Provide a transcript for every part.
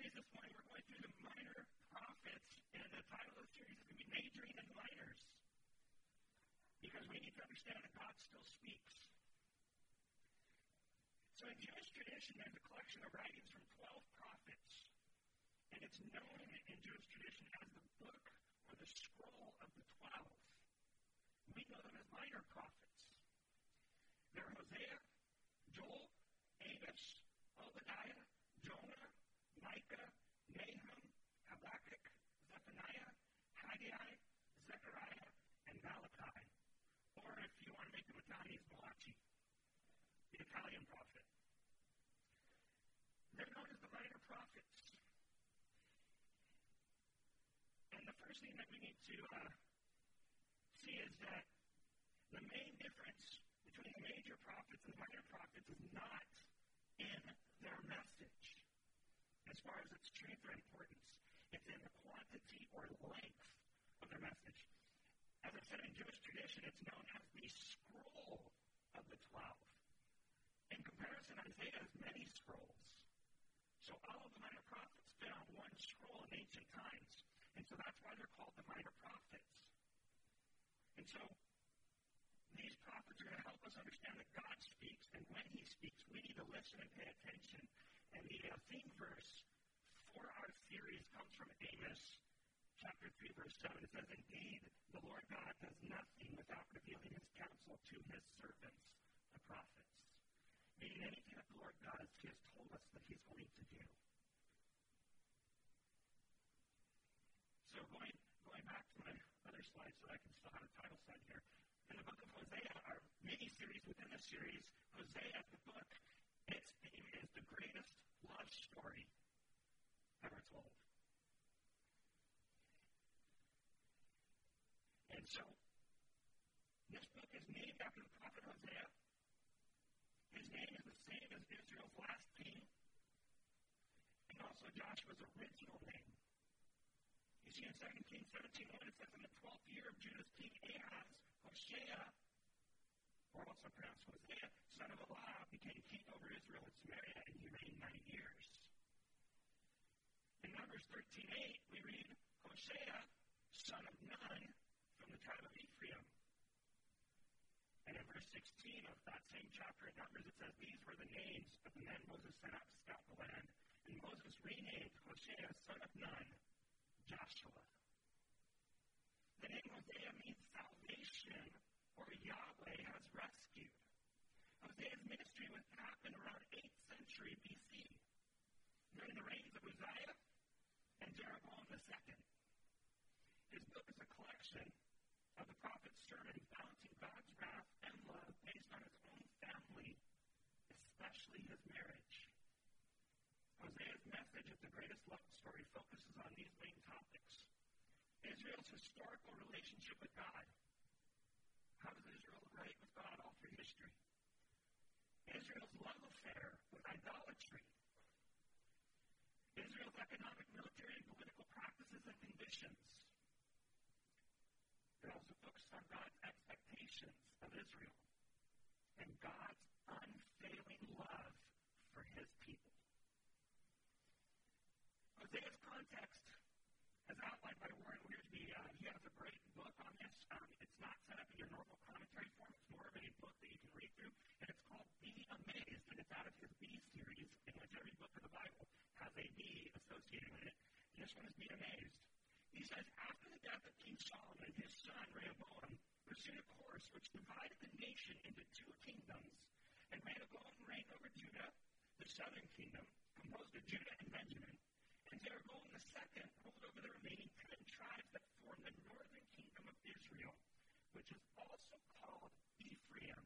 series this morning, we're going through the minor prophets, and the title of the series is going to be Majoring in Minors. Because we need to understand that God still speaks. So in Jewish tradition, there's a collection of writings from 12 prophets. And it's known in Jewish tradition as the book or the scroll of the 12. We know them as minor prophets. They're Hosea, Joel, Amos, Obadiah, Haggai, Zechariah, and Malachi. Or if you want to make them Italian, Malachi, the Italian prophet. They're known as the minor prophets. And the first thing that we need to uh, see is that the main difference between the major prophets and the minor prophets is not in their message as far as its truth or importance. It's in the quantity or length their message. As I said in Jewish tradition, it's known as the scroll of the twelve. In comparison, Isaiah has many scrolls. So all of the minor prophets fit on one scroll in ancient times. And so that's why they're called the minor prophets. And so these prophets are going to help us understand that God speaks, and when he speaks, we need to listen and pay attention. And the uh, theme verse for our series comes from Amos chapter 3, verse 7. It says, Indeed, the Lord God does nothing without revealing his counsel to his servants, the prophets. Meaning anything that the Lord he has told us that he's going to do. So going, going back to my other slide so I can still have a title slide here. In the book of Hosea, our mini-series within the series, Hosea, the book, its theme is the greatest love story ever told. And so, this book is named after the prophet Hosea. His name is the same as Israel's last king, and also Joshua's original name. You see in 2 Kings 17, 1, it says, In the 12th year of Judah's king Ahaz, Hoshea, or also pronounced Hosea, son of Elah, became king over Israel and Samaria, and he reigned nine years. In Numbers 13.8, we read, Hoshea, son of Nun, tribe of Ephraim. And in verse 16 of that same chapter in Numbers, it says, These were the names of the men Moses sent out to scout the land. And Moses renamed Hoshea, son of Nun, Joshua. The name Hosea means salvation or Yahweh has rescued. Hosea's ministry would happen around 8th century BC during the reigns of Uzziah and Jeroboam II. His book is a collection of the prophet's sermons balancing God's wrath and love based on his own family, especially his marriage. Hosea's message of the greatest love story focuses on these main topics. Israel's historical relationship with God. How does Israel relate with God all through history? Israel's love affair with idolatry. Israel's economic, military, and political practices and conditions. It also focused on God's expectations of Israel and God's unfailing love for his people. Hosea's context, as outlined by Warren Wiersbe, uh, he has a great book on this. Um, it's not set up in your normal commentary form. It's more of a book that you can read through, and it's called Be Amazed, and it's out of his B series, in which every book of the Bible has a B associated with it. And this one is Be Amazed. He says, after the death of King Solomon, his son Rehoboam pursued a course which divided the nation into two kingdoms, and Rehoboam reigned over Judah, the southern kingdom, composed of Judah and Benjamin, and Jeroboam II ruled over the remaining ten tribes that formed the northern kingdom of Israel, which is also called Ephraim.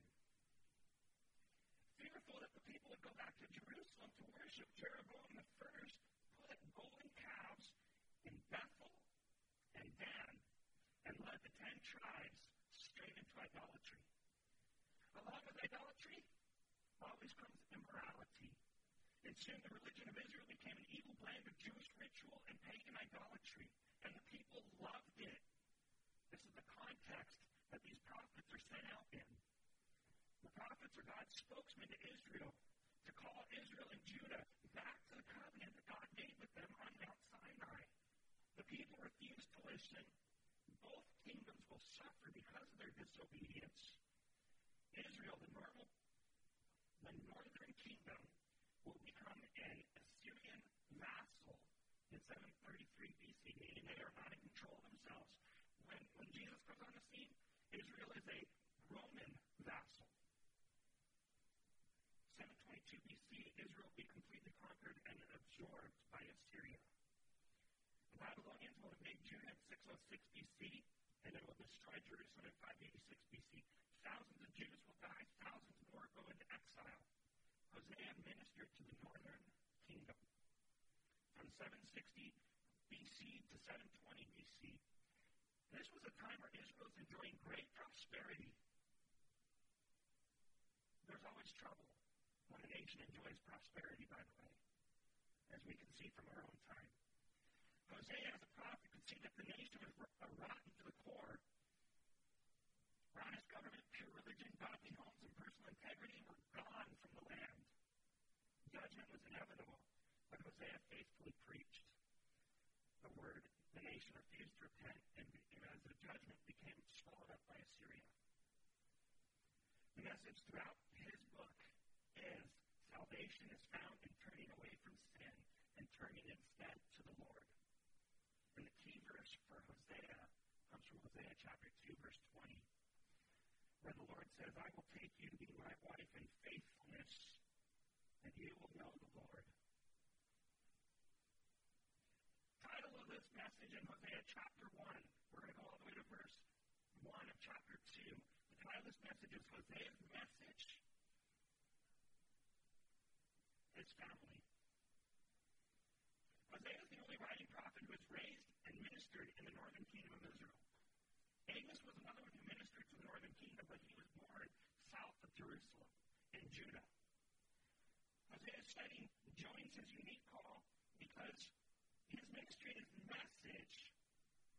Fearful that the people would go back to Jerusalem to worship, Jeroboam I always comes immorality. and soon the religion of Israel became an evil blend of Jewish ritual and pagan idolatry, and the people loved it. This is the context that these prophets are sent out in. The prophets are God's spokesman to Israel to call Israel and Judah back to the covenant that God made with them on Mount Sinai. The people refused to listen. Both kingdoms will suffer because of their disobedience. Israel, the north the northern kingdom, will become an Assyrian vassal in 733 BC, meaning they are not in control of themselves. When, when Jesus comes on the scene, Israel is a Roman vassal. 722 BC, Israel will be completely conquered and absorbed by Assyria. The Babylonians will invade Judah in 606 BC, and it will destroy Jerusalem in 586 BC. Thousands of Jews will die, thousands more go into exile. Hosea ministered to the northern kingdom. From 760 BC to 720 BC, this was a time where Israel was enjoying great prosperity. There's always trouble when a nation enjoys prosperity, by the way, as we can see from our own time. Hosea, as a prophet, could see that the nation was rotten to the core. Honest government, pure religion, godly homes, and personal integrity were gone from the land. Judgment was inevitable, Hosea faithfully preached the word. The nation refused to repent, and as the judgment became swallowed up by Assyria. The message throughout his book is salvation is found in turning away from sin and turning instead to the Lord. And the key verse for Hosea comes from Hosea chapter 2, verse 20, where the Lord says, I will take you to be my wife in faithfulness, and you will know the Lord. Message in Hosea chapter 1, we're going to go all the way to verse 1 of chapter 2. The title of this message is Hosea's Message his family. Hosea is the only writing prophet who was raised and ministered in the northern kingdom of Israel. Amos was another one who ministered to the northern kingdom, but he was born south of Jerusalem in Judah. Hosea's study joins his unique call because his ministry and his message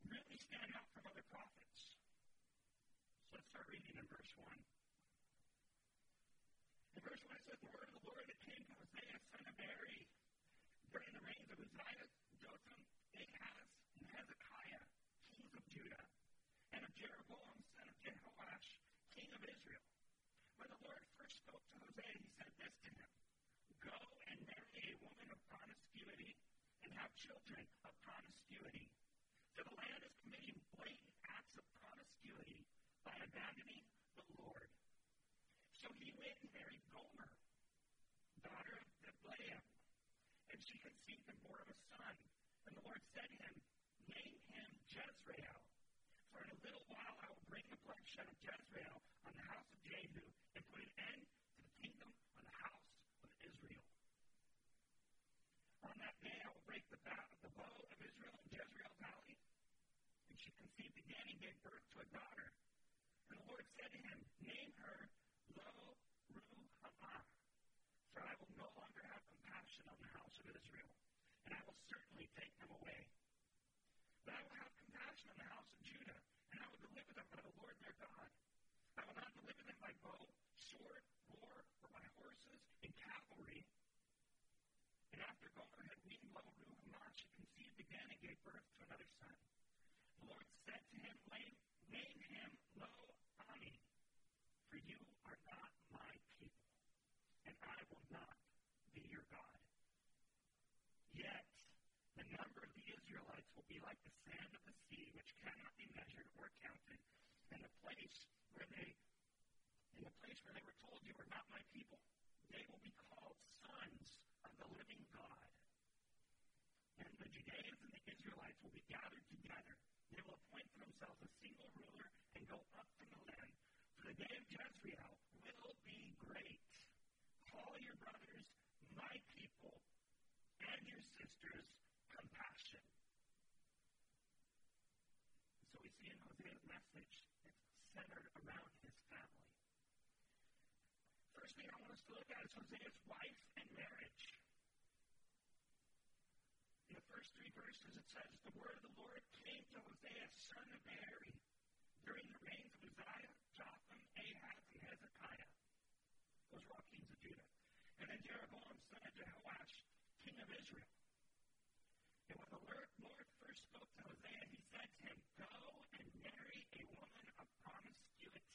really stand out from other prophets. So let's start reading in verse 1. In verse 1 it says, The word of the Lord that came to Hosea, son of Beeri, during the reigns of Uzziah, Jotham, Ahaz, and Hezekiah, kings of Judah, and of Jeroboam, son of Jehoash, king of Israel. When the Lord first spoke to Hosea, he said this to him Go and marry a woman of promiscuity and have children of promiscuity. For the land is committing blatant acts of promiscuity by abandoning the Lord. So he went and married Gomer, daughter of Diblaim, and she conceived and bore him a son. And the Lord said to him, Name him Jezreel, for in a little while I will bring the bloodshed of Jezreel on the house of Jehu and put an end to the kingdom of the house of Israel. On that day I will break the, bow, the bow of Israel in Jezreel Valley. And she conceived again and gave birth to a daughter. And the Lord said to him, Name her Lo Ruhamah, for I will no longer have compassion on the house of Israel, and I will certainly take them away. But I will have compassion on the house of Judah, and I will deliver them by the Lord their God. I will not deliver them by bow, sword, war, or by horses and cavalry. And after Gomer had weaned Lo Ruhamah, she conceived again and gave birth to another son. The Lord said to him, Name him Lo Ami, for you are not my people, and I will not be your God. Yet the number of the Israelites will be like the sand of the sea, which cannot be measured or counted. And the place where they, in the place where they were told you are not my people, they will be called sons of the living God. And the Judeans and the Israelites will be gathered together. They will appoint for themselves a single ruler and go up from the land. For the day of Jezreel will be great. Call your brothers my people and your sisters compassion. So we see in Hosea's message, it's centered around his family. First thing I want us to look at is Wife and marriage. In the first three verses, it says, The word of the Lord came to Hosea, son of Beeri, during the reigns of Uzziah, Jotham, Ahaz, and Hezekiah. Those were all kings of Judah. And then Jeroboam, son of Jehoash, king of Israel. And when the Lord, Lord first spoke to Hosea, he said to him, Go and marry a woman of promiscuity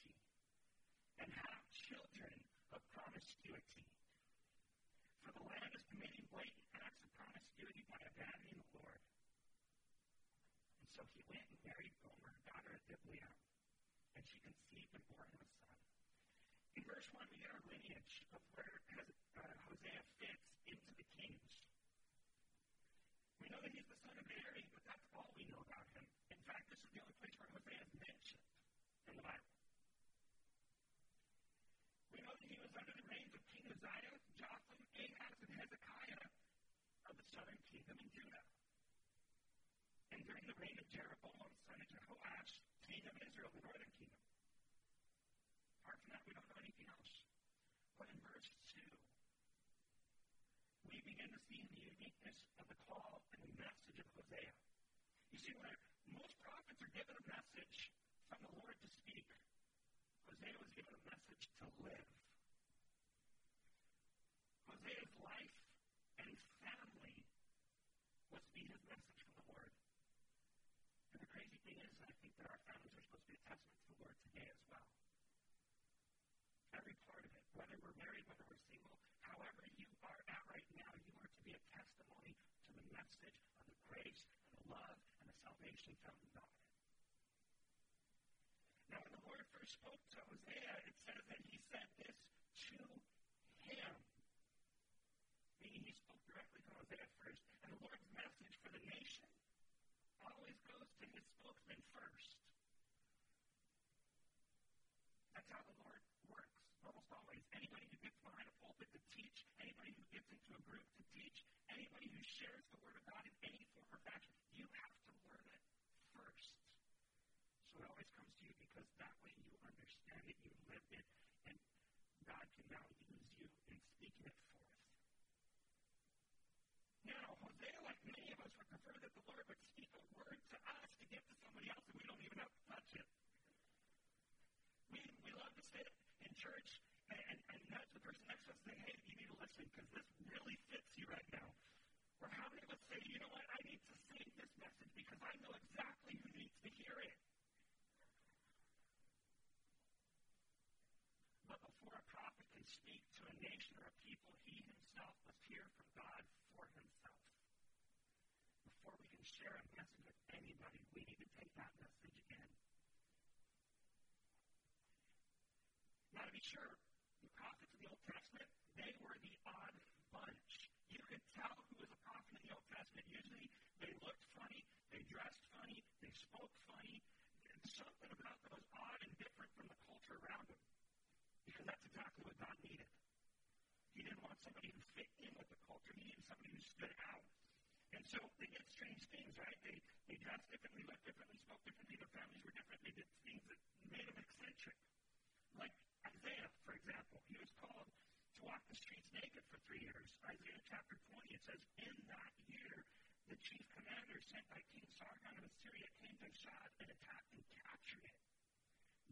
and bore him a son. In verse 1, we get our lineage of where uh, Hosea fits into the kings. We know that he's the son of Beeri, but that's all we know about him. In fact, this is the only place where Hosea is mentioned in the Bible. We know that he was under the reigns of King Uzziah, Jotham, Ahaz, and Hezekiah of the southern kingdom in Judah. And during the reign of Jeroboam, son of Jehoash, king of Israel, the northern kingdom. Apart from that, we don't know anything else. But in verse 2, we begin to see of the call and the message of Hosea. You see, where most prophets are given a message from the Lord to speak, Hosea was given a message to live. Hosea's life and family was to be his message from the Lord. And the crazy thing is, I think that our families are supposed to be a testament to the Lord today as well. Every part of it, whether we're married, whether we're single, however you are at right now, you are to be a testimony to the message of the grace and the love and salvation found in. Now, when the Lord first spoke to Hosea, it says that he said this to him. Meaning he spoke directly to Hosea first. And the Lord's message for the nation always goes to his spokesman first. That's how the Lord works, almost always. Anybody who gets behind a pulpit to teach, anybody who gets into a group to teach, anybody who shares the Word of God in any form or fashion, you have to learn it first. So it always comes to you because that way you understand it, you live it, and God can now use you in speaking it forth. Now, Hosea, like many of us, would prefer that the Lord would speak a word to us to get to somebody else, and we don't even have to touch it. We, we love to sit in church and, and, and nudge the person next to us and say, hey, you need to listen because this really fits you right now. Or how many of us say, you know what, I need to sing this message because I know exactly who needs to hear it. But before a prophet can speak to a nation or a people, he himself must hear from God for himself. Before we can share a message with anybody, we need to take that message in. Now, to be sure, the prophets of the Old Testament, they were the odd bunch. You could tell who was a prophet in the Old Testament. Usually, they looked funny, they dressed funny, they spoke funny. And something about them was odd and different from the culture around them. Because that's exactly what God needed. He didn't want somebody who fit in with the culture. He needed somebody who stood out. And so they did strange things, right? They, they dressed differently, looked differently, spoke differently. Their families were different. They did things that made them eccentric. Like Isaiah, for example, he was called to walk the streets naked for three years. Isaiah chapter 20, it says, In that year, the chief commander sent by King Sargon of Assyria came to Ashdod and attacked and captured it.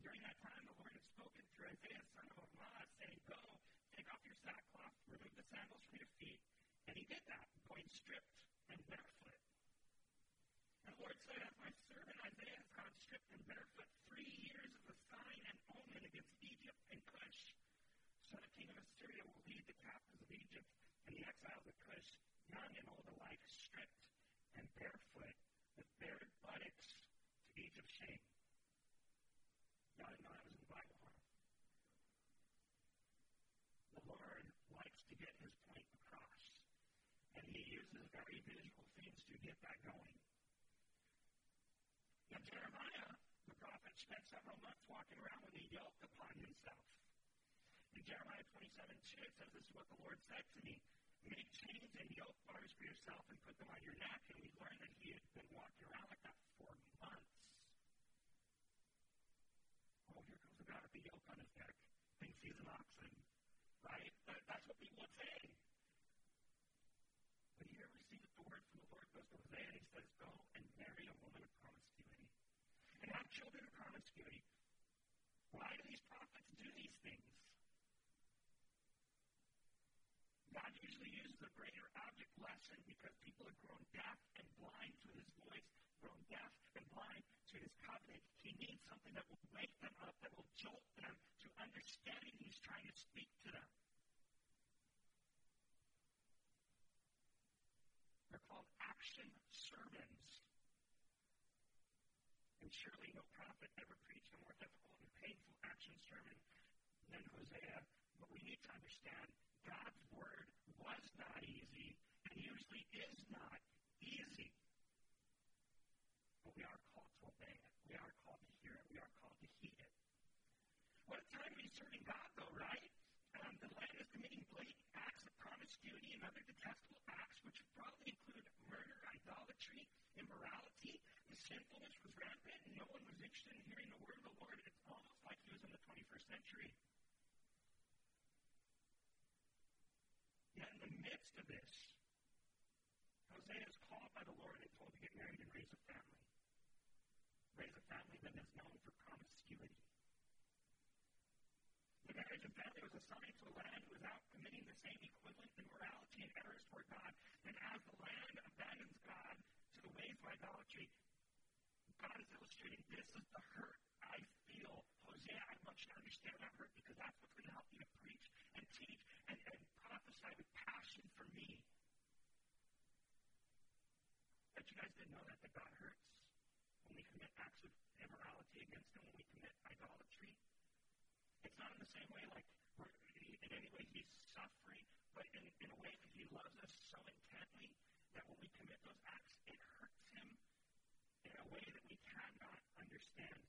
During that time, the Lord had spoken through Isaiah, son of Amoz, saying, Go, sackcloth, remove the sandals from your feet. And he did that, going stripped and barefoot. And the Lord said, As my servant Isaiah has gone stripped and barefoot three years as a sign and omen against Egypt and Cush, so the king of Assyria will lead the captives of Egypt and the exiles of Cush, young and old alike, stripped and barefoot, with bared buttocks to Egypt's shame. Y'all didn't know that was in the Bible, huh? The Lord likes to get his point across. And he uses very visual things get that going. Now, Jeremiah, the prophet, spent several months walking around with a yoke upon himself. In Jeremiah 27 2, it says, This is what the Lord said to me Make chains and yoke bars for yourself and put them on your neck. And we learned that he had been walking around like that for months. Oh, here comes the guy with the yoke on his neck. Thinks he's an oxen. Right? That, that's what people would say. But here we see that the word from the Lord goes to Hosea and he says, Go and marry a woman of promiscuity. And have children of promiscuity. Why do these prophets do these things? God uses a greater object lesson because people have grown deaf and blind to his voice, grown deaf and blind to his covenant. He needs something that will wake them up, that will jolt them to understanding he's trying to speak to them. They're called action sermons. And surely no prophet ever preached a more difficult and painful action sermon than Hosea. But we need to understand God's word was not easy and usually is not easy. But we are called to obey it. We are called to hear it. We are called to heed it. What a time to be serving God, though, right? Um, the land is committing blatant acts of promiscuity and other detestable acts, which probably include murder, idolatry, immorality. The sinfulness was rampant, and no one was interested in hearing the word of the Lord. It's almost like he was in the 21st century. Yet of this, Hosea is called by the Lord and told to get married and raise a family. Raise a family that is known for promiscuity. The marriage and family was assigned to a land without committing the same equivalent immorality and errors toward God. And as the land abandons God to the ways of idolatry, God is illustrating this is the hurt I feel. Hosea, I want you to understand that hurt because that's what's going to help you to preach and teach and, and prophesy with passion for me. But you guys didn't know that, that God hurts when we commit acts of immorality against Him, when we commit idolatry. It's not in the same way like in any way He's suffering, but in, in a way that He loves us so intently that when we commit those acts, it hurts Him in a way that we cannot understand.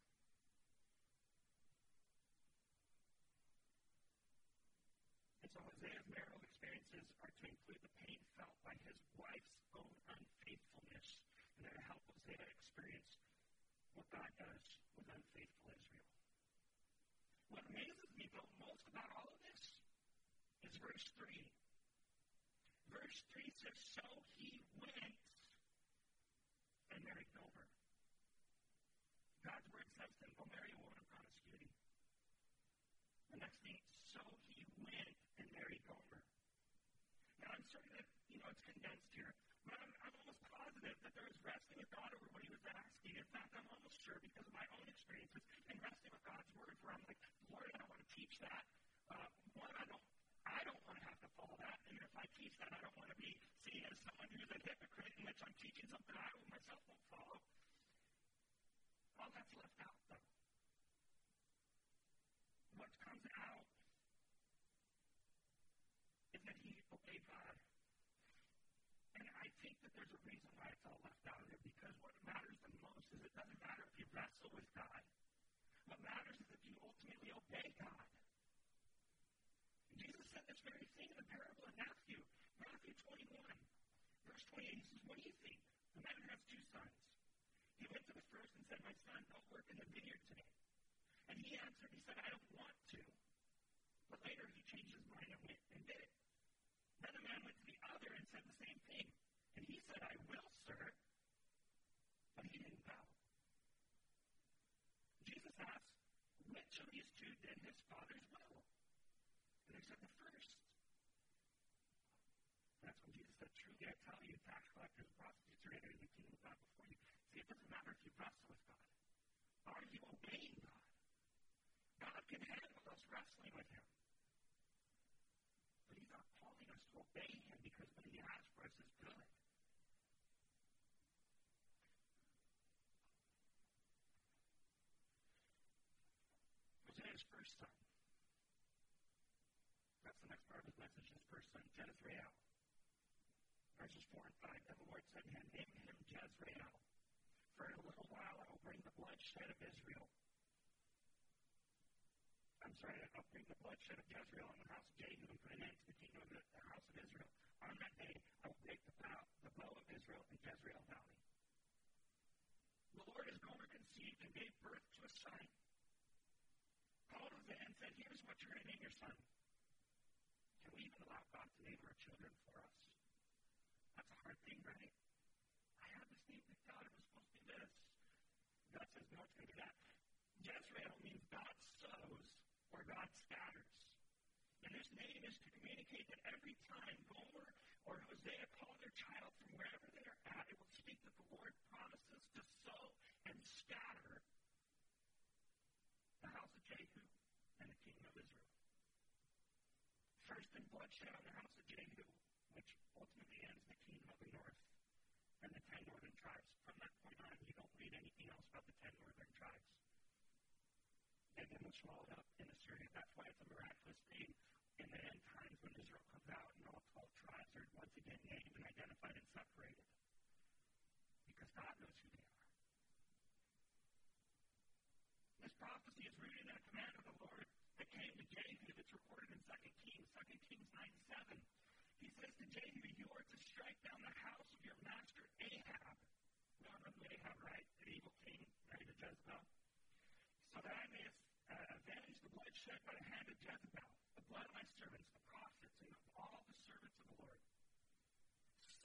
And so Hosea's marital experiences are to include the pain felt by his wife's own and to help Hosea experience what God does with unfaithful Israel. What amazes me though most about all of this is verse 3. Verse 3 says, So he went and married Gomer. God's word says to him, Go marry a woman of promiscuity. The next thing, so he went and married Gomer. Now I'm certain that, you know, it's condensed here, but I'm, I'm almost was wrestling with God over what he was asking. In fact, I'm almost sure because of my own experiences and wrestling with God's word where I'm like, Lord, I don't want to teach that. Uh, one, I don't I don't want to have to follow that. And if I teach that, I don't want to be seen as someone who's a hypocrite in which I'm teaching something I myself won't follow. All that's left out, though. What comes out is that he obeyed God. And I think that there's a reason why it's all left out of there, because what matters the most is it doesn't matter if you wrestle with God. What matters is if you ultimately obey God. Jesus said this very thing in the parable of Matthew, Matthew 21, verse 28. He says, What do you think? The man has two sons. He went to the first and said, My son, don't work in the vineyard today. And he answered, He said, I don't want to. But later he changed his mind and went and did it. Then the man went to the other and said the same thing. And he said, I will, sir. But he didn't go. Jesus asked, Which of these two did his father's will? And they said, The first. That's when Jesus said, Truly I tell you, tax collectors and prostitutes are entering the kingdom of God before you. See, it doesn't matter if you wrestle with God. Are you obeying God? God can handle us wrestling with Him. But He's not calling us to obey Him because what He has for us is good. Hosea's first son. That's the next part of his message. His first son, Jezreel. Verses 4 and 5. Then the Lord said to him, Name him Jezreel. For in a little while I will bring the bloodshed of Israel. I'm sorry, I'll bring the bloodshed of Jezreel on the house of Jehu and put an end to the kingdom of the, house of Israel. On that day I will break the bow, the bow of Israel in Jezreel Valley. The Lord as Gomer conceived and gave birth to a son. Called Hosea and said, Here's what you're going to name your son. Can we even allow God to name our children for us? That's a hard thing, right? I have this name with God. Was supposed to be this. God says, no, it's going to be that. Jezreel means God sows or God scatters. And this name is to communicate that every time Gomer or Hosea call their child from wherever they are at, it will speak that the Lord promises to sow and scatter the house of Jehu and the kingdom of Israel. First in bloodshed on the house of Jehu, which ultimately ends the kingdom of the north and the ten northern tribes. From that point on, you don't read anything else about the ten northern swallowed up in Assyria. That's why it's a miraculous thing in the end times when Israel comes out and all 12 tribes are once again named and identified and separated. Because God knows who they are. This prophecy is rooted in a command of the Lord that came to Jehu that's recorded in 2 Kings, 2 Kings 9 7. He says to Jehu, You are to strike down the house of your master Ahab. We all know Ahab, right? The evil king married to Jezebel. So that I may blood by the hand of Jezebel, the blood of my servants, the prophets, and of all the servants of the Lord.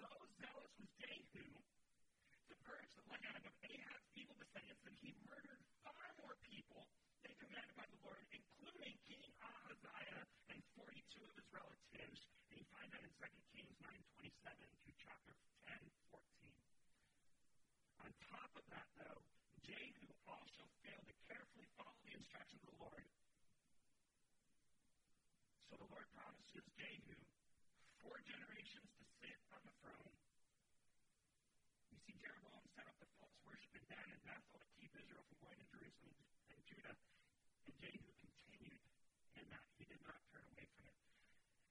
So zealous was Jehu to purge the land of Ahab's evil descendants that he murdered far more people than commanded by the Lord, including King Ahaziah and 42 of his relatives. And you find that in 2 Kings 9.27 through chapter 10, 14. On top of that, though, Jehu also failed to carefully follow the instructions of the Lord. So the Lord promises Jehu four generations to sit on the throne you see, Jeroboam set up the false worship in Dan and Bethel to keep Israel from going to Jerusalem and Judah. And Jehu continued in that. He did not turn away from it.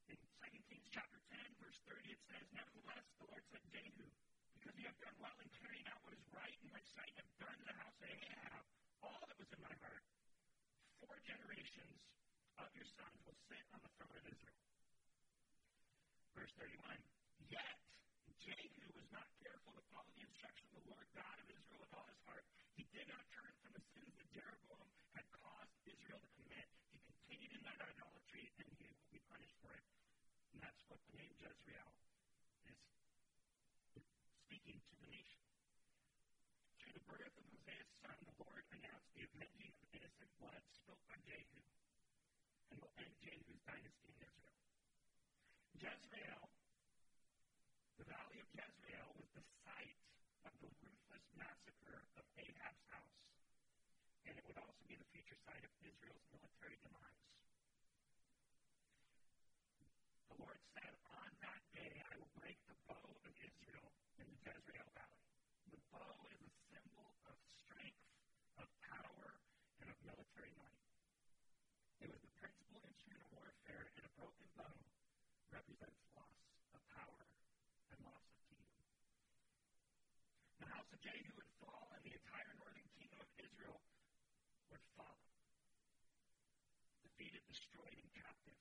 In 2 Kings chapter 10, verse 30, it says, Nevertheless, the Lord said, Jehu, because you have done well in carrying out what is right in my sight and have done to the house of Ahab all that was in my heart, four generations of your sons will sit on the throne of Israel. Verse 31, Yet Jehu was not careful to follow the instruction of the Lord God of Israel with all his heart. He did not turn from the sins that Jeroboam had caused Israel to commit. He continued in that idolatry, and he will be punished for it. And that's what the name Jezreel is speaking to the nation. Through the birth of Hosea's son, the Lord announced the avenging of innocent blood spilt by Jehu, and will end Jehu's dynasty in Israel. Jezreel the Valley of Jezreel was the site of the ruthless massacre of Ahab's house, and it would also be the future site of Israel's military demise. The Lord said, On that day I will break the bow of Israel in the Jezreel Valley. The bow is a symbol of strength, of power, and of military might. It was the principal instrument of warfare, and a broken bow represents loss of power and loss of kingdom. House of Jehu would fall, and the entire northern kingdom of Israel would follow. Defeated, destroyed, and captive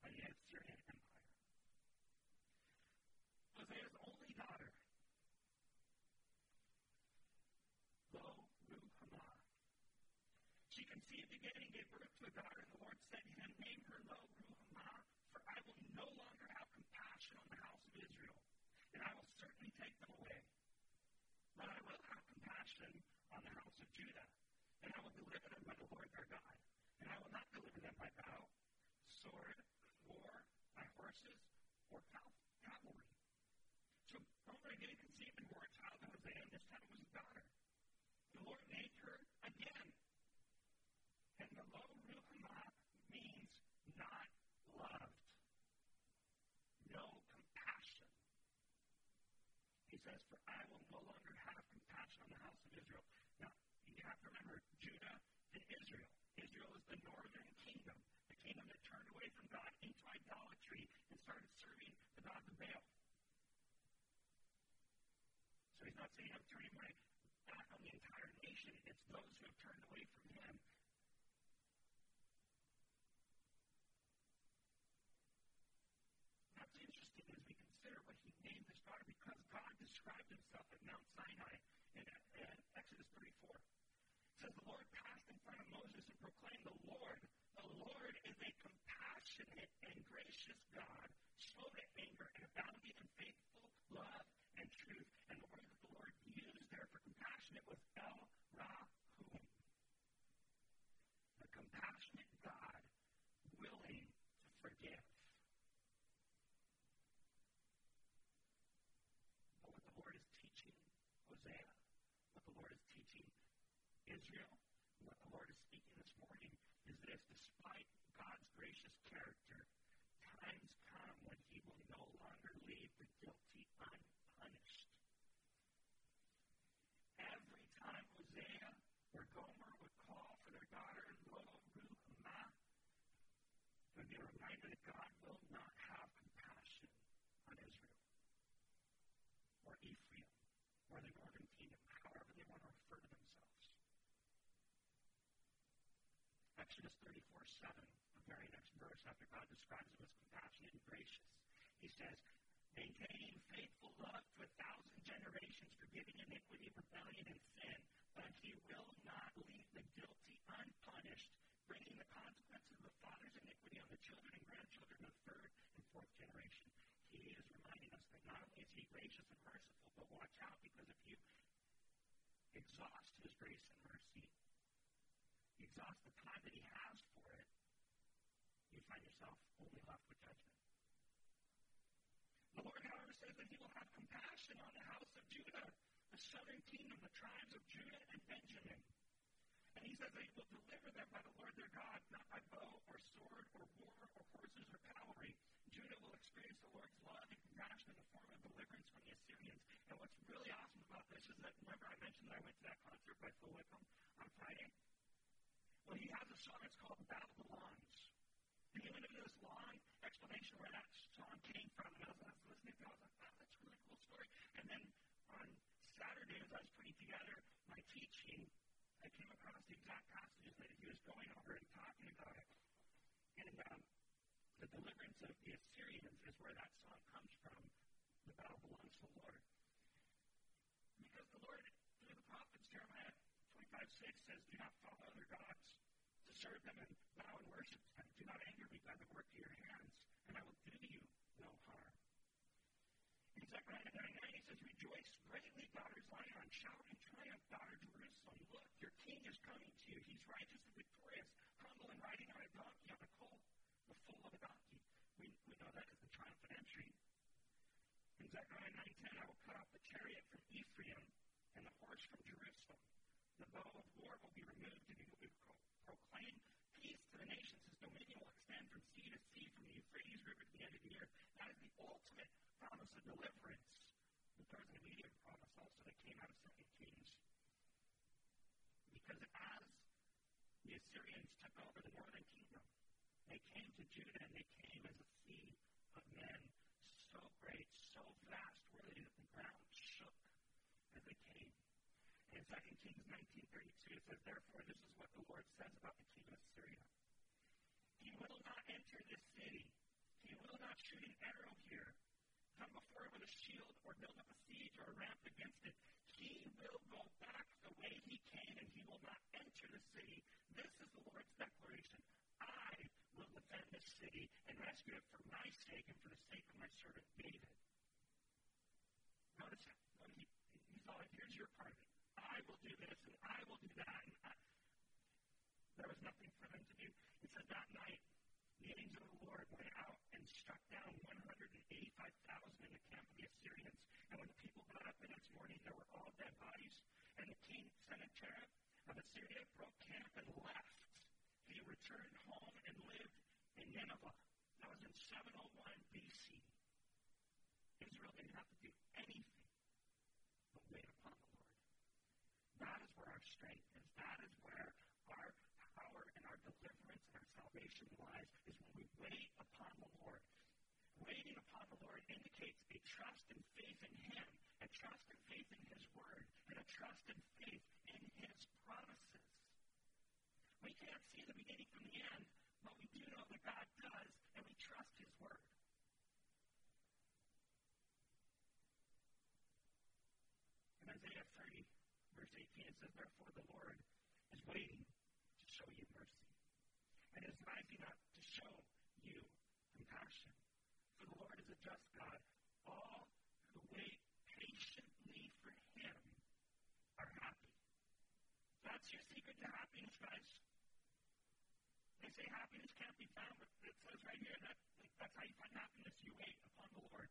by the Assyrian Empire. Hosea's only daughter, Lo Ruhamah. She conceived again and gave birth to a daughter, and the Lord said to him, Name her Lo Ruhamah, for I will no longer have compassion on the house of Israel and I will certainly take them away. But I will have compassion on the house of Judah, and I will deliver them by the Lord their God. And I will not deliver them by bow, sword, war, by horses, or cavalry. So Gomer again conceived and bore a child to Hosea, and this time it was a daughter. The Lord named her again. And the Lo Ruhamah means not loved. No compassion. He says, For I will no longer have compassion on the house of Israel. Now, you have to remember Judah and Israel. Israel is the northern kingdom, the kingdom that turned away from God into idolatry and started serving the gods of Baal. So he's not saying I'm turning away back on the entire nation. It's those who have turned away from him. That's interesting as we consider what he named his daughter because God described himself at Mount Sinai in, in Exodus 34. It says, The Lord passed in front of Moses and proclaimed, The Lord, the Lord is a compassionate and gracious God, slow to anger and abounding in faithful love and truth. And the word that the Lord used there for compassionate was El Rahum. The compassionate God willing to forgive. But what the Lord is teaching Hosea, what the Lord is teaching Israel, what the Lord is speaking this morning is this despite God's gracious character, times come when he will no longer leave the guilty unpunished. Every time Hosea or Gomer would call for their daughter Lo or the northern kingdom, however they want to refer to themselves. Exodus 34 7, the very next verse, after God describes him as compassionate and gracious, he says, Maintaining faithful love to a thousand generations, forgiving iniquity, rebellion, and sin, but he will not leave the guilty unpunished, bringing the consequences of the father's iniquity on the children and grandchildren of the third and fourth generation. He is reminding us that not only is he gracious and merciful, but watch out because if you exhaust his grace and mercy, exhaust the time that he has for it, find yourself only left with judgment. The Lord, however, says that he will have compassion on the house of Judah, the southern kingdom, the tribes of Judah and Benjamin. And he says that he will deliver them by the Lord their God, not by bow or sword or war or horses or cavalry. Judah will experience the Lord's love and compassion in the form of deliverance from the Assyrians. And what's really awesome about this is that, remember I mentioned that I went to that concert by Phil Wickham on Friday? Well, he has a song, it's called Belongs. And he went into this long explanation where that song came from. And I was, I was listening to it, I was like, wow, that's a really cool story. And then on Saturday, as I was putting together my teaching, I came across the exact passages that he was going over and talking about it. And um, the deliverance of the Assyrians is where that song comes from. The battle belongs to the Lord. Because the Lord, through the prophets, Jeremiah 25 6 says, Do not follow other gods serve them and bow and worship them. Do not anger me by the work of your hands, and I will do you no harm. In Zechariah 9 9, he says, Rejoice greatly, daughter Zion. Shout in triumph, daughter Jerusalem. Look, your king is coming to you. He's righteous and victorious, humble and riding on a donkey, on a colt, the foal of a donkey. We, we know that as the triumphant entry. In Zechariah 9.10, I will cut off the chariot from Ephraim and the horse from Jerusalem. The bow of war will be removed, and he will be proclaim peace to the nations. His dominion will extend from sea to sea, from the Euphrates River to the end of the earth. That is the ultimate promise of deliverance. But there was an immediate promise also that came out of Second Kings. Because as the Assyrians took over the northern kingdom, they came to Judah and they came as a sea of men so great, so vast, were they that the ground shook as they came. In 2 Kings 19.32 it says, Therefore this is what the Lord says about the king of Syria. He will not enter this city. He will not shoot an arrow here, come before it with a shield, or build up a siege or a ramp against it. He will go back the way he came, and he will not enter the city. This is the Lord's declaration. I will defend this city and rescue it for my sake and for the sake of my servant David. Notice, notice he, he's all like, here's your part of it. I will do this and I will do that. And there was nothing for them to do. It says that night, the angel of the Lord went out and struck down 185,000 in the camp of the Assyrians. And when the people got up the next morning, there were all dead bodies. And the king Sennacherib of Assyria broke camp and left. He returned home and lived in Nineveh. That was in 701 BC. Israel didn't have to do anything but wait upon the Lord. That is where our strength is. That is where our power and our deliverance and our salvation lies, is when we wait upon the Lord. Waiting indicates a trust and faith in Him, a trust and faith in His Word, and a trust and faith in His promises. We can't see the beginning from the end, but we do know that God does, and we trust His Word. In Isaiah 30, verse 18, it says, Therefore the Lord is waiting to show you mercy, and is rising up to show you compassion. For the Lord is a just God. All who wait patiently for him are happy. That's your secret to happiness, guys. They say happiness can't be found, but it says right here that like, that's how you find happiness. You wait upon the Lord.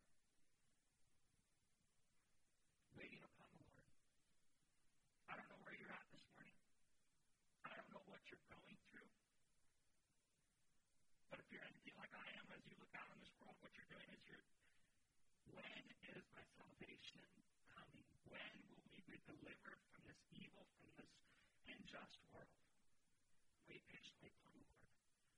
Deliver from this evil, from this unjust world. Wait patiently upon the Lord.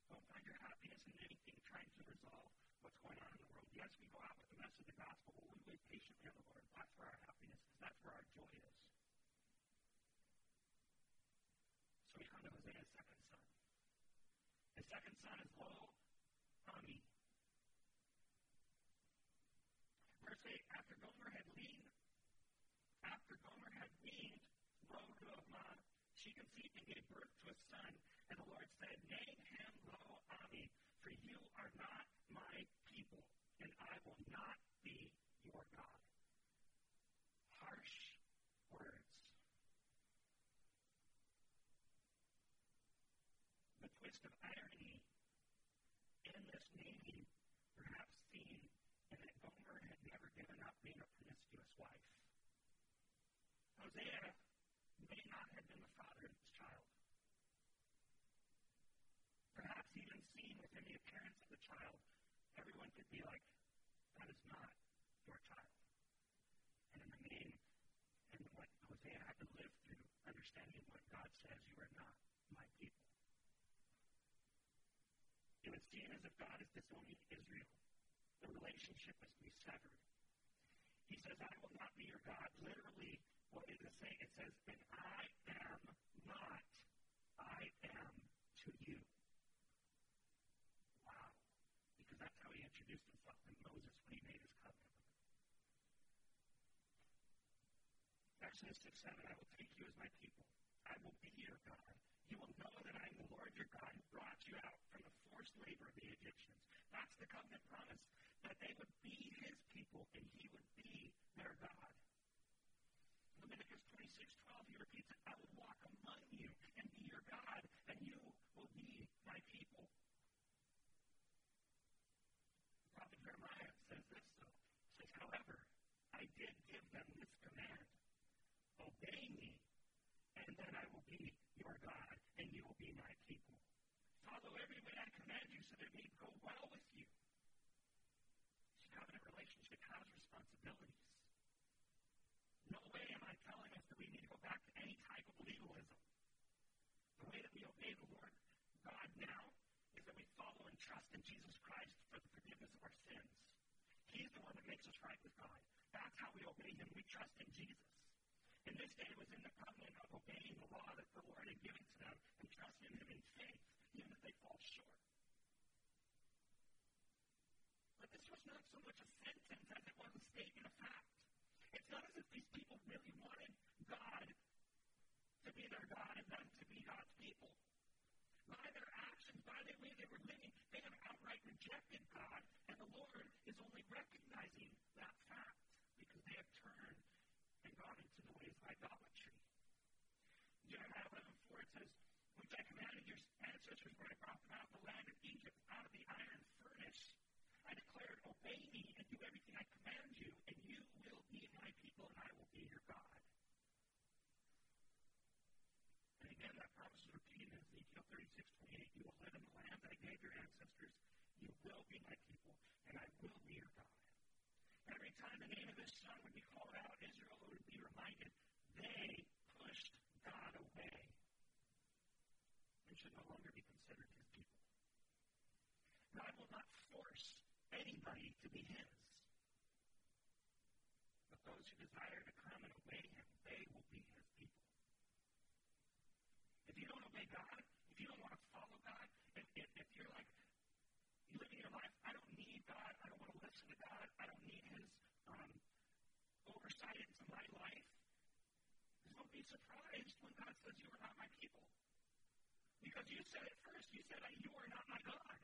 Don't find your happiness in anything trying to resolve what's going on in the world. Yes, we go out with the message of the gospel, but we wait patiently on the Lord. That's where our happiness is. That's where our joy is. So we come to Hosea's second son. His second son is, lo, gave birth to a son, and the Lord said, Name him Lo Ammi, for you are not my people, and I will not be your God. Harsh words. The twist of irony in this naming, perhaps seen in that Gomer had never given up being a promiscuous wife. Hosea may not have been the father of this child. Perhaps even seen within the appearance of the child, everyone could be like, that is not your child. And in the name and what Hosea had to live through, understanding what God says, you are not my people. It would seem as if God is disowning Israel. The relationship is to be severed. He says, I will not be your God. Literally, what does it say? It says, and I am not, I am to you. Wow. Because that's how he introduced himself to Moses when he made his covenant with him. Exodus 6 7, I will take you as my people. I will be your God. You will know that I am the Lord your God who brought you out from the forced labor of the Egyptians. That's the covenant promise that they would be his people and he would be their God. Leviticus 26 12, he repeats it I will walk among you and be your God, and you will be my people. The prophet Jeremiah says this, though. He says, However, I did give them this command Obey me, and then I will be your God, and you will be my people. Follow every way I command you so that it may go well with you. See, covenant relationship has responsibilities. No way am I telling us that we need to go back to any type of legalism. The way that we obey the Lord God now is that we follow and trust in Jesus Christ for the forgiveness of our sins. He's the one that makes us right with God. That's how we obey Him. We trust in Jesus. In this day, was in the covenant of obeying the law that the Lord had given to them and trusting Him in faith, even if they fall short. But this was not so much a sentence as it was a statement of fact. It's not as if these people really wanted God to be their God and them to be God's people. By their actions, by the way they were living, they have outright rejected God, and the Lord is only recognizing that fact because they have turned gone into the ways of idolatry. Jeremiah 11 4 it says, Which I commanded your ancestors when I brought them out of the land of Egypt, out of the iron furnace. I declared, Obey me and do everything I command you, and you will be my people, and I will be your God. And again, that promise is repeated in Ezekiel 36 28. You will live in the land that I gave your ancestors. You will be my people, and I will be your God. Every time the name of this son would be called out, Would they pushed God away and should no longer be considered his people. God will not force anybody to be his. But those who desire to come and obey him, they will be his people. If you don't obey God, if you don't want to follow God, if, if, if you're like, live your life, I don't need God, I don't want to listen to God, I don't need his um, oversight into my life, don't be surprised when God says you are not my people. Because you said it first. You said, you are not my God.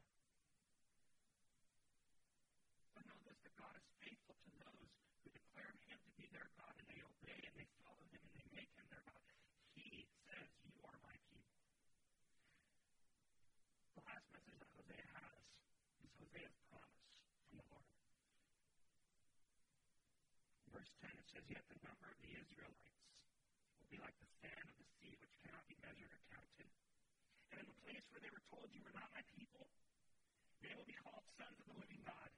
But know this, that God is faithful to those who declare him to be their God and they obey and they follow him and they make him their God. He says, you are my people. The last message that Hosea has is Hosea's promise from the Lord. Verse 10, it says, Yet the number of the Israelites be like the sand of the sea, which cannot be measured or counted. And in the place where they were told, You are not my people, they will be called sons of the living God.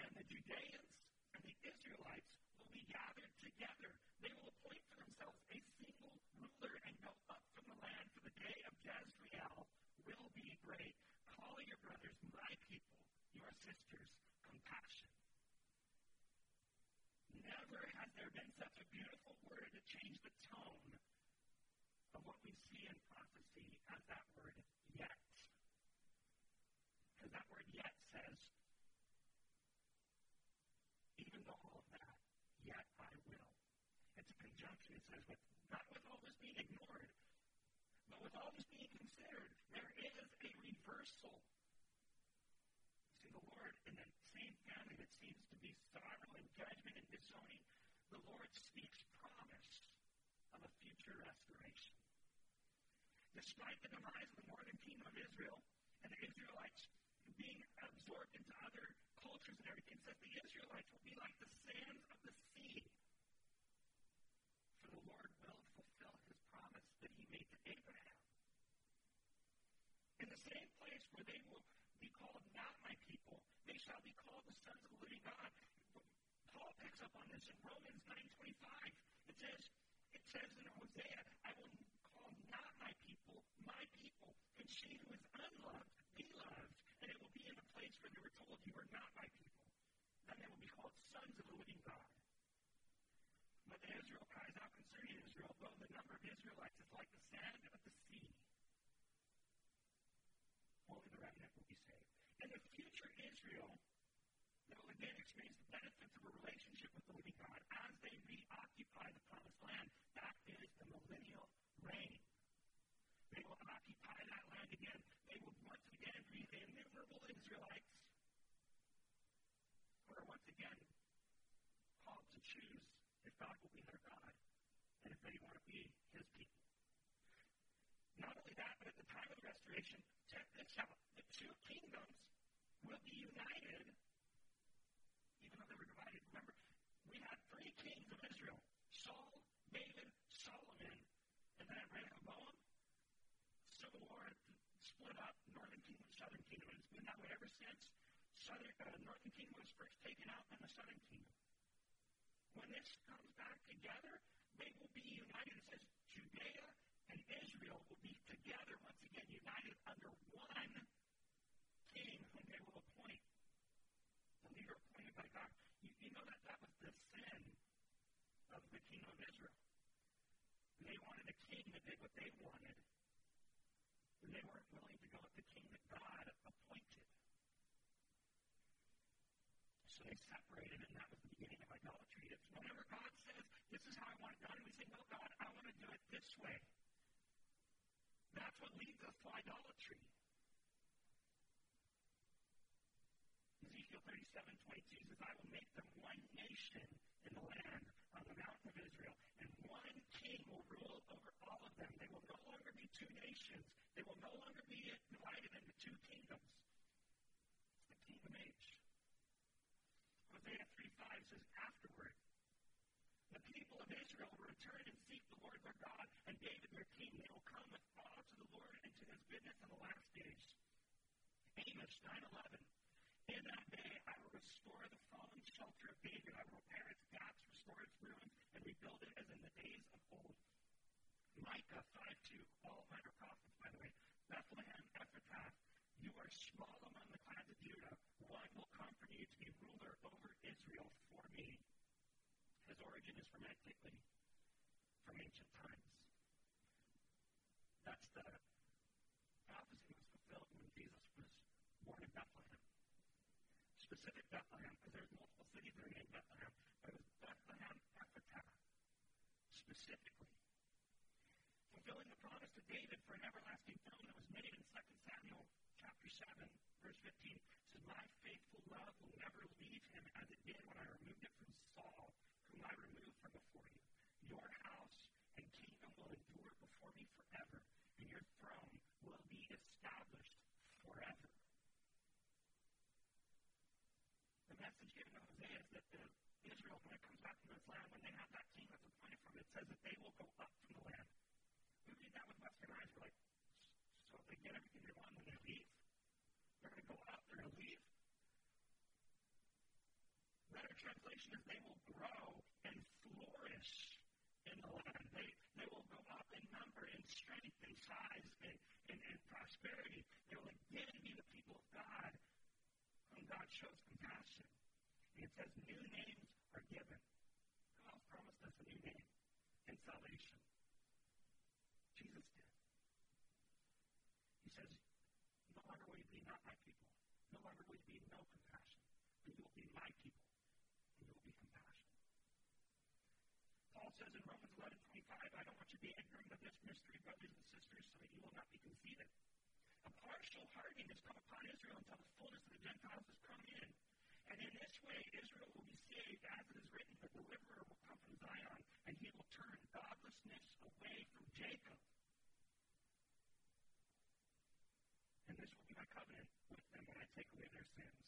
And the Judeans and the Israelites will be gathered together. They will appoint for themselves a single ruler and go up from the land, for the day of Jezreel will be great. Call your brothers my people, your sisters compassion. Never has there been such a beautiful word to change the tone of what we see in prophecy as that word yet. Because that word yet says, even though all of that, yet I will. It's a conjunction. It says, with, not with all this being ignored, but with all this being considered, there is a reversal. See, the Lord, in the same seems to be sorrow and judgment and disowning, the Lord speaks promise of a future restoration. Despite the demise of the northern kingdom of Israel and the Israelites being absorbed into other cultures and everything, says the Israelites will be like the sands of the sea. For the Lord will fulfill his promise that he made to Abraham. In the same place where they will be called not my people, they shall be called the sons of the living God. Paul this in Romans 9.25. It says, it says in Hosea, I will call not my people, my people, and she who is unloved, beloved, and it will be in the place where they were told you are not my people. Then they will be called sons of the living God. But Isaiah cries out concerning Israel, though the number of Israelites is like the sand of the sea. Only the remnant will be saved. And the future Israel will experience the benefits of a relationship with the living God as they reoccupy the promised land. That is the millennial reign. They will occupy that land again. They will once again be the innumerable Israelites who are once again called to choose if God will be their God and if they want to be his people. Not only that, but at the time of the restoration, check this out. The two kingdoms will be united even though they were divided. Remember, we had three kings of Israel Saul, David, Solomon, and then Rehoboam. Civil war split up, northern kingdom, southern kingdom. And it's been that way ever since. Southern, uh, northern kingdom was first taken out, and the southern kingdom. When this comes back together, they will be united. It says Judea and Israel will be together once again, united under one king whom they will appoint the leader appointed by God. You, you know that that was the sin of the kingdom of Israel. They wanted a king that did what they wanted. And they weren't willing to go with the king that God appointed. They separated, and that was the beginning of idolatry. It's whenever God says, This is how I want it done, we say, No, God, I want to do it this way. That's what leads us to idolatry. Ezekiel 37, 22 says, I will make them one nation in the land on the mountain of Israel, and one king will rule over all of them. They will no longer be two nations. They will no longer be divided into two kingdoms. It's the kingdom age. Hosea 3, 5 says, Afterward, the people of Israel will return and seek the Lord their God and David their king. They will come with awe to the Lord and to his goodness in the last days. Amos 9 11. In that day I will restore the fallen shelter of David. I will repair its gaps, restore its ruins, and rebuild it as in the days of old. Micah 5 2. All minor prophets, by the way. Bethlehem, Ephrathah, you are small among the clans of Judah. One will come from you to be ruler over Israel for me. His origin is from antiquity, from ancient times. That's the prophecy was fulfilled when Jesus was born in Bethlehem specific Bethlehem, because there's multiple cities that are named Bethlehem, but it was Bethlehem Ephrathah, specifically. Fulfilling the promise to David for an everlasting throne that was made in 2 Samuel chapter 7, verse 15. It says, My faithful love will never leave him as it did when I removed it from Saul, whom I removed from before you. Your house and kingdom will endure before me forever, and your throne will be established forever. The message given to Hosea is that the Israel, when it comes back from this land, when they have that king that's appointed from it, says that they will go up from the land. We read that with Western eyes. We're like, so if they get everything they want, then they leave? They're going to go up, they're going to leave? Better translation is they will grow size and, and, and prosperity. They're like, yeah, be the people of God. And God shows compassion. And it says new names are given. God promised us a new name and salvation. Jesus did. He says, no longer will you be not my people. No longer will you be no compassion, but you will be my people. And you will be compassion. Paul says in Romans of brothers and sisters, so that you will not be conceited. A partial hardening has come upon Israel until the fullness of the Gentiles has come in. And in this way, Israel will be saved, as it is written, the deliverer will come from Zion, and he will turn godlessness away from Jacob. And this will be my covenant with them when I take away their sins.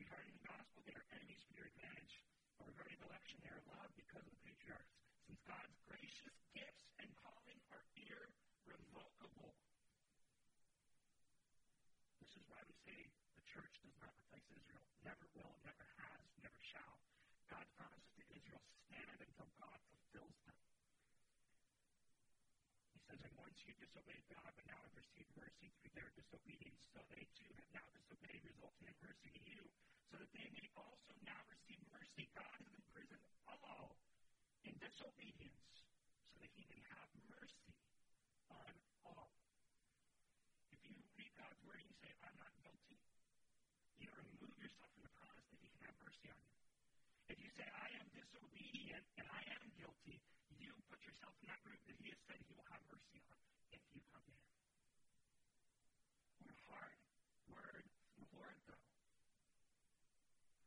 Regarding the gospel, they are enemies for your advantage. But regarding election, they are loved because of the patriarchs, since God's gracious gifts and calling are irrevocable. This is why we say the church does not replace Israel. Never will, never has, never shall. God promises to Israel, stand until God fulfills them. He says, and once you disobeyed God, but now have received mercy through their disobedience, so they too have now disobeyed, resulting in mercy to you, so that they may also now receive mercy. God has imprisoned all in disobedience, so that he may have mercy on all. If you read God's word and you say, I'm not guilty, you remove yourself from the promise that he can have mercy on you. If you say, I am disobedient and I am guilty, you put yourself in that group that he has said he will have mercy on if you come to him. What a hard word from the Lord, though.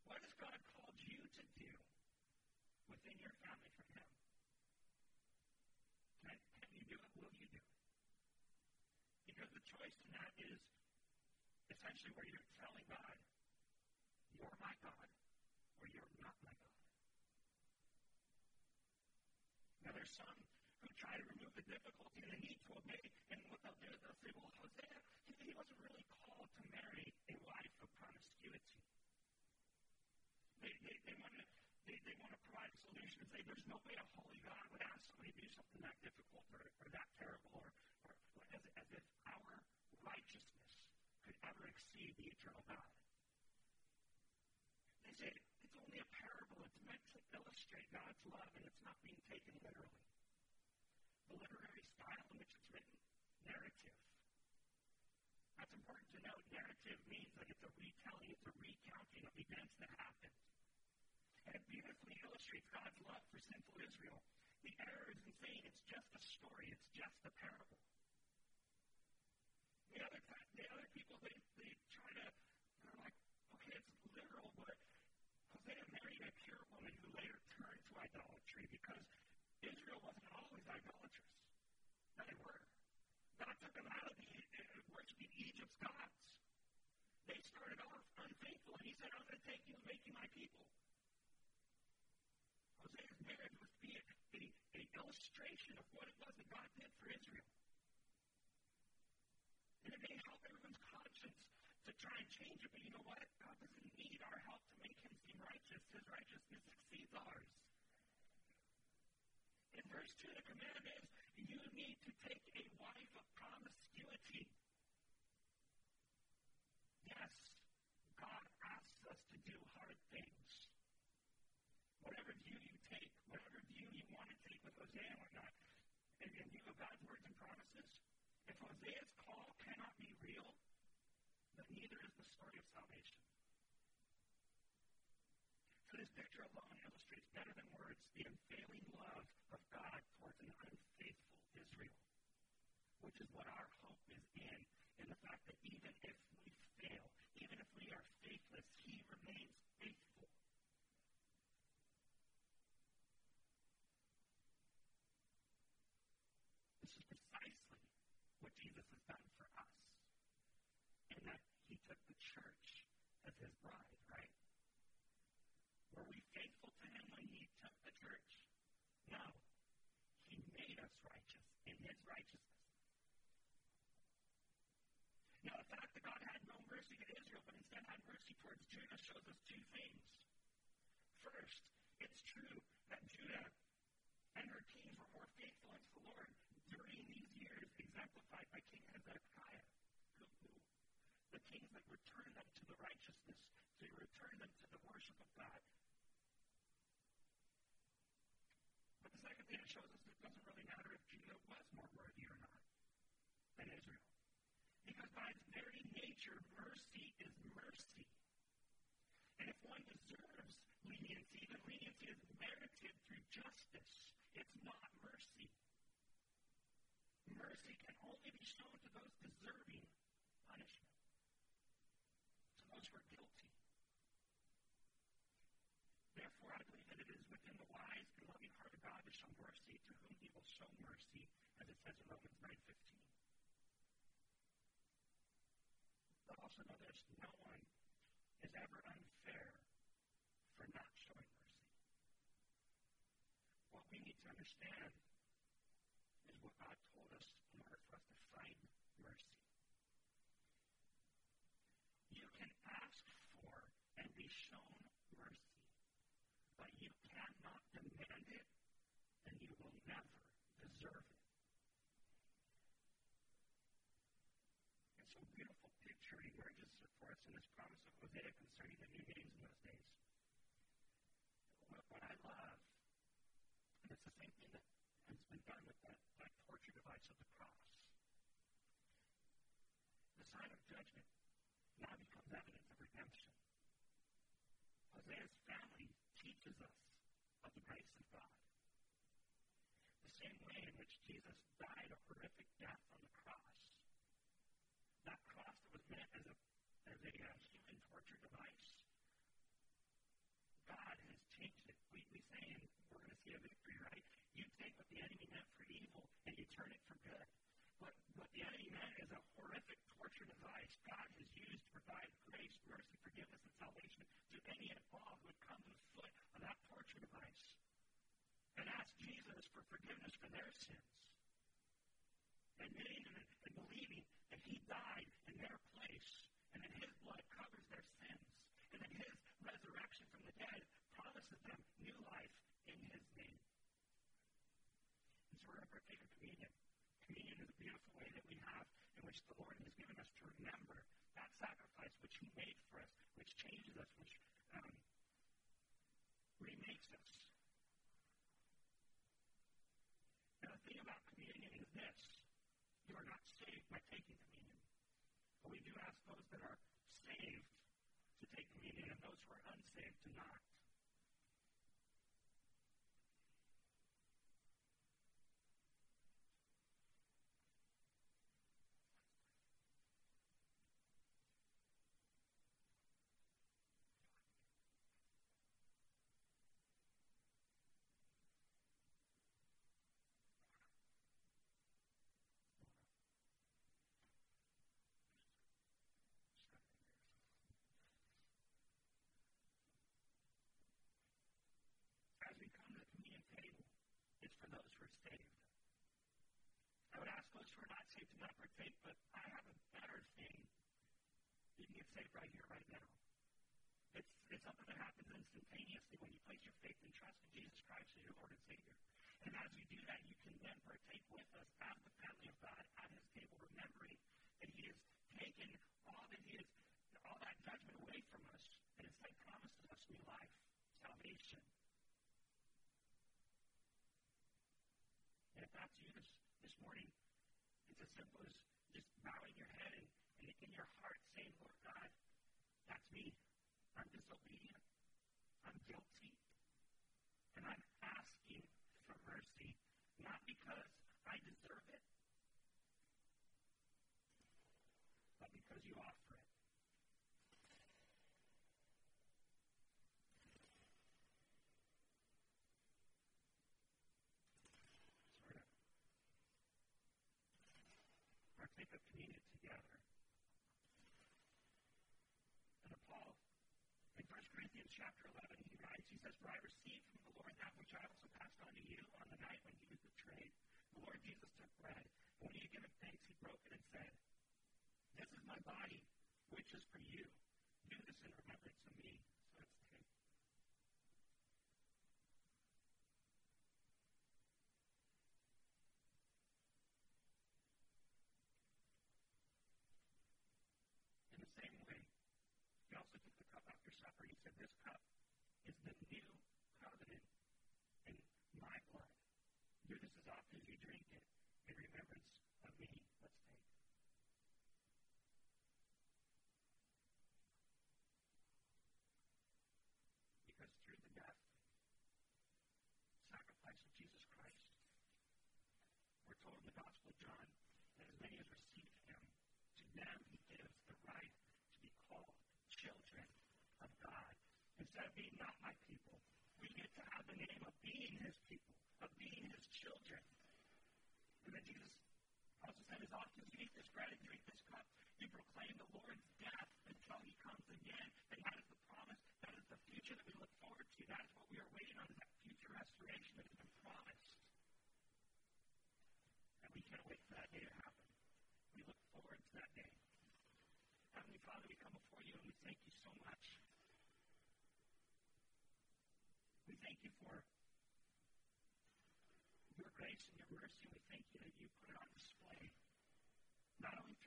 What has God called you to do within your family for him? Can, can you do it? Will you do it? Because the choice in that is essentially where you're telling God, you're my God, or you're not my God. Now, there's some who try to remove the difficulty and the need to obey, and what they'll do is they'll say, well, Hosea, he wasn't really called to marry a wife of promiscuity. They, they, they want to they, they want to provide a solution and say there's no way a holy God would ask somebody to do something that difficult or, or that terrible or, or as, as if our righteousness could ever exceed the eternal God. They say it's only a parable. It's meant to illustrate God's love, and it's not being taken literally. The literary style in which it's written, narrative. That's important to note. Narrative means that it's a retelling, it's a recounting of events that happened. And it beautifully illustrates God's love for sinful Israel. The error is in saying it's just a story, it's just a parable. The other, the other people, they, they try to, they're like, okay, it's literal, but Hosea married a pure woman who later turned to idolatry because Israel wasn't always idolatrous. No, they were. God took them out of the, worshiping Egypt's gods. They started off unfaithful, and he said, I'm going to take you and make you my people. Hosea's marriage was to be a, a, a illustration of what it was that God did for Israel. And it may help everyone's conscience to try and change it, but you know what? God doesn't need our help to make him seem righteous. His righteousness exceeds ours. In verse 2, the command is need to take a wife of promiscuity. Yes, God asks us to do hard things. Whatever view you take, whatever view you want to take with Hosea and whatnot, in view of God's words and promises, if Hosea's call cannot be real, then neither is the story of salvation. So this picture alone illustrates better than words the unfailing love of God towards an unfaithful Israel, which is what our hope is in, in the fact that even if we fail, even if we are faithless, He remains faithful. This is precisely what Jesus has done for us, in that He took the church as His bride, right? Were we faithful to Him when He took the church? No. He made us righteous in His righteousness. Now, the fact that God had no mercy to Israel, but instead had mercy towards Judah, shows us two things. First, it's true that Judah and her kings were more faithful unto the Lord during these years, exemplified by King Hezekiah, the kings that returned them to the righteousness, to return them to the worship of God. But the second thing it shows us it doesn't really matter if Judah was more worthy or not than Israel. Because by its very nature, mercy. is merited through justice. It's not mercy. Mercy can only be shown to those deserving punishment, to those who are guilty. Therefore, I believe that it is within the wise and loving heart of God to show mercy to whom he will show mercy, as it says in Romans 9.15. But also know this, no one is ever unfair for not showing mercy. What we is what God told us in order for us to find mercy. You can ask for and be shown mercy, but you cannot demand it, and you will never deserve it. It's a beautiful picture emerges for us in this promise of Hosea concerning the new names in those days. What, what I love, and it's the same thing that has been done with that, that torture device of the cross. The sign of judgment now becomes evidence of redemption. Hosea's family teaches us of the grace of God. The same way in which Jesus died a horrific death on the cross. That cross that was meant as a, as a uh, human torture device. God has changed it. We, we say, and we're going to see a victory, right? You take what the enemy meant for evil and you turn it for good. What, what the enemy meant is a horrific torture device God has used to provide grace, mercy, forgiveness, and salvation to any and all who would come to the foot of that torture device and ask Jesus for forgiveness for their sins. Admitting and, believing that he died in their place and that his blood covers their sins and that his resurrection from the dead promises them new life in his name. And so we're going to partake of communion. Communion is a beautiful way that we have in which the Lord has given us to remember that sacrifice which He made for us, which changes us, which um, remakes us. Now, the thing about communion is this you are not saved by taking communion. But we do ask those that are saved to take communion and those who are unsaved to not. as we come to the communion table, it's for those who are saved. I would ask those who are not partake, but I have a better thing. You can get saved right here, right now. It's, it's something that happens instantaneously when you place your faith and trust in Jesus Christ as your Lord and Savior. And as we do that, you can then partake with us as the family of God at His table, remembering that He has taken all that He has, all that judgment away from us, and instead promises us new life, salvation. And if that's you this, this morning, as simple as just bowing your head and, and in your heart saying, Lord God, that's me. I'm disobedient. I'm guilty. And I'm asking for mercy, not because I deserve it, but because you offer it. Sort of. Partake of communion together. And Paul, in 1 Corinthians chapter 11, he writes, he says, For I received from the Lord that which I also passed on to you on the night when he was betrayed. The Lord Jesus took bread, and when he had given thanks, he broke it and said, This is my body, which is for you. Do this in remembrance of me. So let's take. In the same way, he also took the cup after supper. He said, This cup is the new covenant in my blood. Do this as often as you drink it in remembrance of me. Let's take. told in the Gospel of John, that as many as received him, to them he gives the right to be called children of God. Instead of being not my people, we get to have the name of being his people, of being his children. Then Jesus also said, as often you eat this bread and drink this cup, you proclaim the Lord's death until he comes again. And that is the promise. That is the future that we look forward to. That is what we are waiting on, is that future restoration that has been promised. And we can't wait for that day to happen. We look forward to that day. Heavenly Father, we come before you and we thank you so much. We thank you for grace and your mercy. We thank you that you put it on display, not only